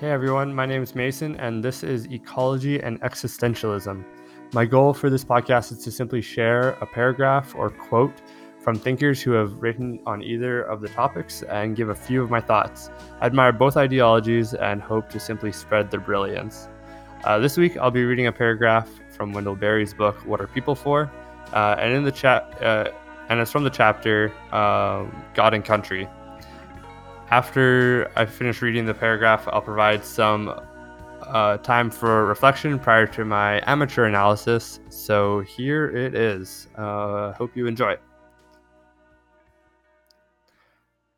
Hey everyone, my name is Mason, and this is Ecology and Existentialism. My goal for this podcast is to simply share a paragraph or quote from thinkers who have written on either of the topics and give a few of my thoughts. I admire both ideologies and hope to simply spread their brilliance. Uh, this week, I'll be reading a paragraph from Wendell Berry's book, What Are People For? Uh, and in the chat, uh, and it's from the chapter um, God and Country. After I finish reading the paragraph, I'll provide some uh, time for reflection prior to my amateur analysis. So here it is. Uh, hope you enjoy. It.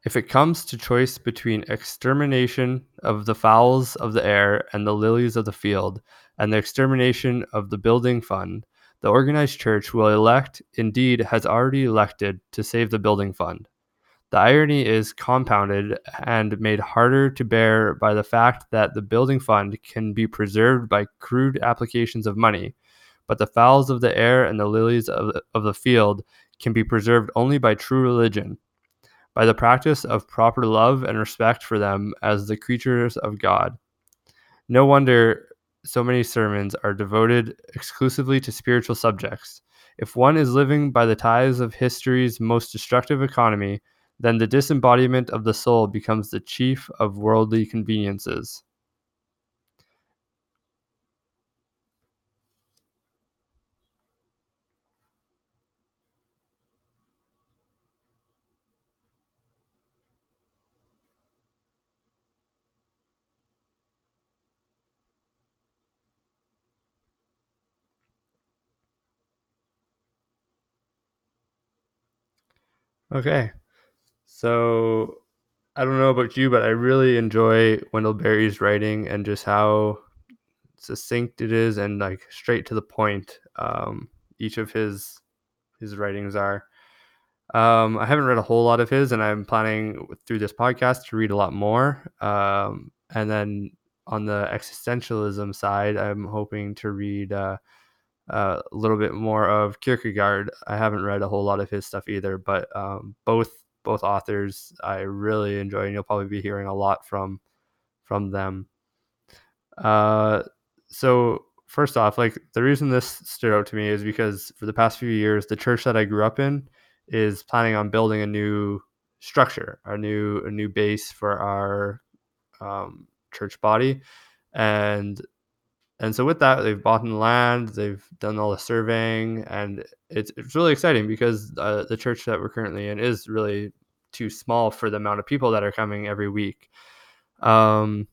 If it comes to choice between extermination of the fowls of the air and the lilies of the field, and the extermination of the building fund, the organized church will elect, indeed has already elected, to save the building fund. The irony is compounded and made harder to bear by the fact that the building fund can be preserved by crude applications of money, but the fowls of the air and the lilies of the, of the field can be preserved only by true religion, by the practice of proper love and respect for them as the creatures of God. No wonder so many sermons are devoted exclusively to spiritual subjects. If one is living by the ties of history's most destructive economy, then the disembodiment of the soul becomes the chief of worldly conveniences. Okay. So I don't know about you, but I really enjoy Wendell Berry's writing and just how succinct it is and like straight to the point. Um, each of his his writings are. Um, I haven't read a whole lot of his, and I'm planning through this podcast to read a lot more. Um, and then on the existentialism side, I'm hoping to read uh, a little bit more of Kierkegaard. I haven't read a whole lot of his stuff either, but um, both both authors I really enjoy, and you'll probably be hearing a lot from from them. Uh, so first off, like the reason this stood out to me is because for the past few years, the church that I grew up in is planning on building a new structure, a new a new base for our um, church body, and and so with that, they've bought the land, they've done all the surveying, and it's it's really exciting because uh, the church that we're currently in is really too small for the amount of people that are coming every week. Um,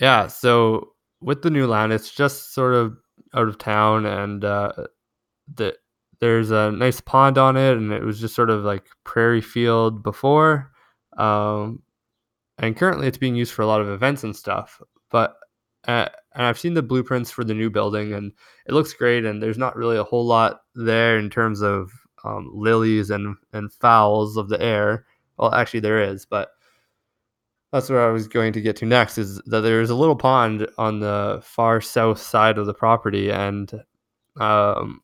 yeah, so with the new land, it's just sort of out of town, and uh, the there's a nice pond on it, and it was just sort of like prairie field before. Um, and currently, it's being used for a lot of events and stuff. But uh, and I've seen the blueprints for the new building, and it looks great. And there's not really a whole lot there in terms of um, lilies and and fowls of the air. Well, actually, there is, but that's where I was going to get to next. Is that there's a little pond on the far south side of the property, and um,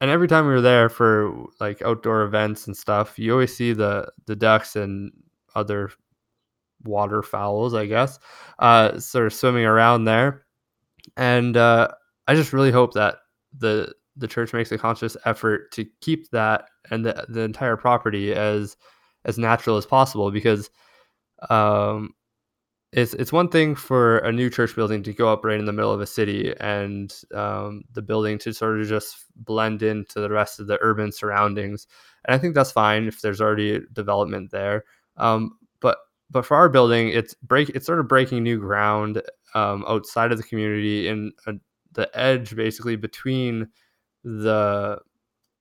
and every time we were there for like outdoor events and stuff, you always see the the ducks and other waterfowls, I guess, uh, sort of swimming around there. And uh, I just really hope that the the church makes a conscious effort to keep that and the, the entire property as as natural as possible because um, it's it's one thing for a new church building to go up right in the middle of a city and um, the building to sort of just blend into the rest of the urban surroundings and i think that's fine if there's already development there um, but for our building, it's break it's sort of breaking new ground um, outside of the community in a, the edge, basically between the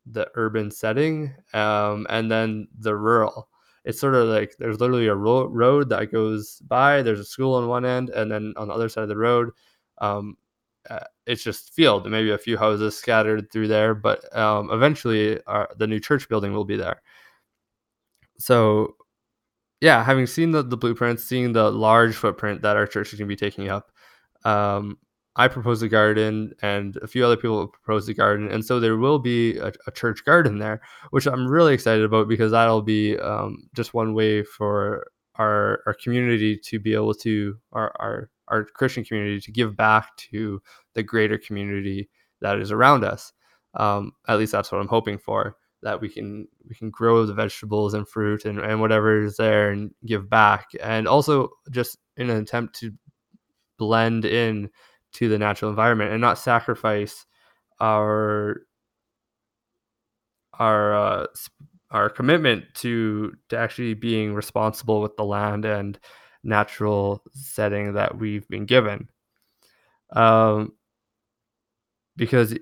the urban setting um, and then the rural. It's sort of like there's literally a ro- road that goes by. There's a school on one end, and then on the other side of the road, um, uh, it's just field. Maybe a few houses scattered through there, but um, eventually, our, the new church building will be there. So yeah, having seen the, the blueprints, seeing the large footprint that our church is going to be taking up, um, I proposed a garden, and a few other people proposed a garden, and so there will be a, a church garden there, which I'm really excited about because that'll be um, just one way for our our community to be able to our our our Christian community to give back to the greater community that is around us. Um, at least that's what I'm hoping for. That we can we can grow the vegetables and fruit and, and whatever is there and give back, and also just in an attempt to blend in to the natural environment and not sacrifice our our uh, our commitment to to actually being responsible with the land and natural setting that we've been given. Um, because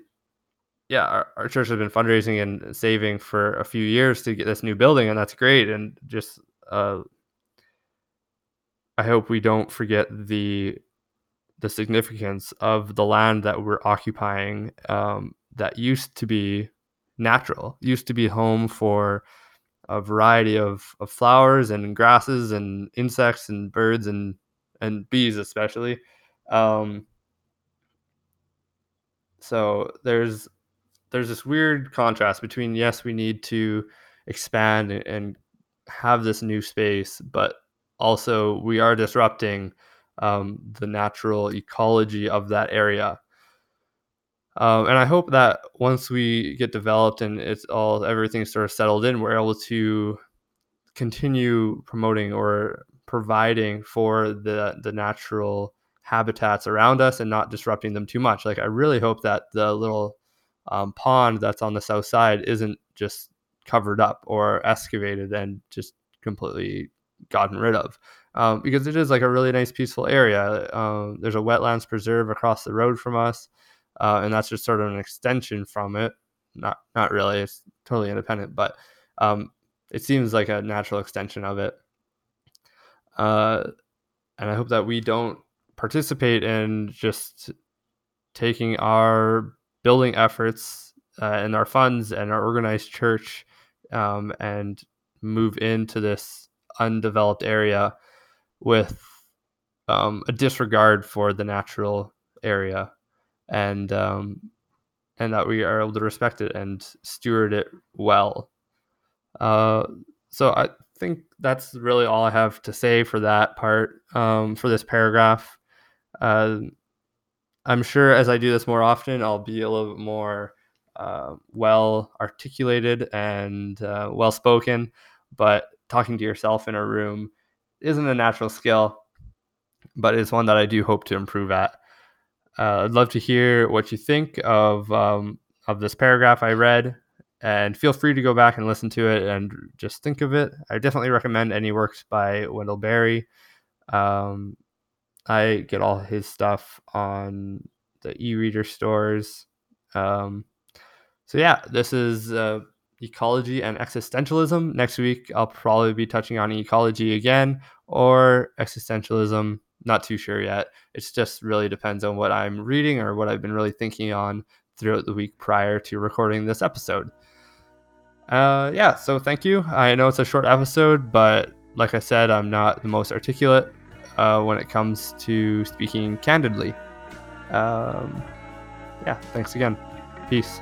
yeah, our, our church has been fundraising and saving for a few years to get this new building, and that's great. And just uh, I hope we don't forget the the significance of the land that we're occupying um, that used to be natural, used to be home for a variety of, of flowers and grasses and insects and birds and and bees especially. Um, so there's there's this weird contrast between yes we need to expand and, have this new space, but also we are disrupting um, the natural ecology of that area. Um, and I hope that once we get developed and it's all everything sort of settled in, we're able to continue promoting or providing for the the natural habitats around us and not disrupting them too much. Like I really hope that the little um, pond that's on the south side isn't just covered up or excavated and just completely gotten rid of um, because it is like a really nice peaceful area. Um, there's a wetlands preserve across the road from us, uh, and that's just sort of an extension from it. Not not really, it's totally independent, but um, it seems like a natural extension of it. Uh, and I hope that we don't participate in just taking our building efforts uh, and our funds and our organized church um, and move into this undeveloped area with um, a disregard for the natural area and um, and that we are able to respect it and steward it well. Uh, so I think that's really all I have to say for that part um, for this paragraph. Uh, I'm sure as I do this more often, I'll be a little bit more uh, well articulated and uh, well spoken. But talking to yourself in a room isn't a natural skill, but it's one that I do hope to improve at. Uh, I'd love to hear what you think of um, of this paragraph I read, and feel free to go back and listen to it and just think of it. I definitely recommend any works by Wendell Berry. Um, I get all his stuff on the e-reader stores. Um, so yeah, this is uh, ecology and existentialism. Next week, I'll probably be touching on ecology again or existentialism. Not too sure yet. It just really depends on what I'm reading or what I've been really thinking on throughout the week prior to recording this episode. Uh, yeah, so thank you. I know it's a short episode, but like I said, I'm not the most articulate uh, when it comes to speaking candidly. Um, yeah, thanks again. Peace.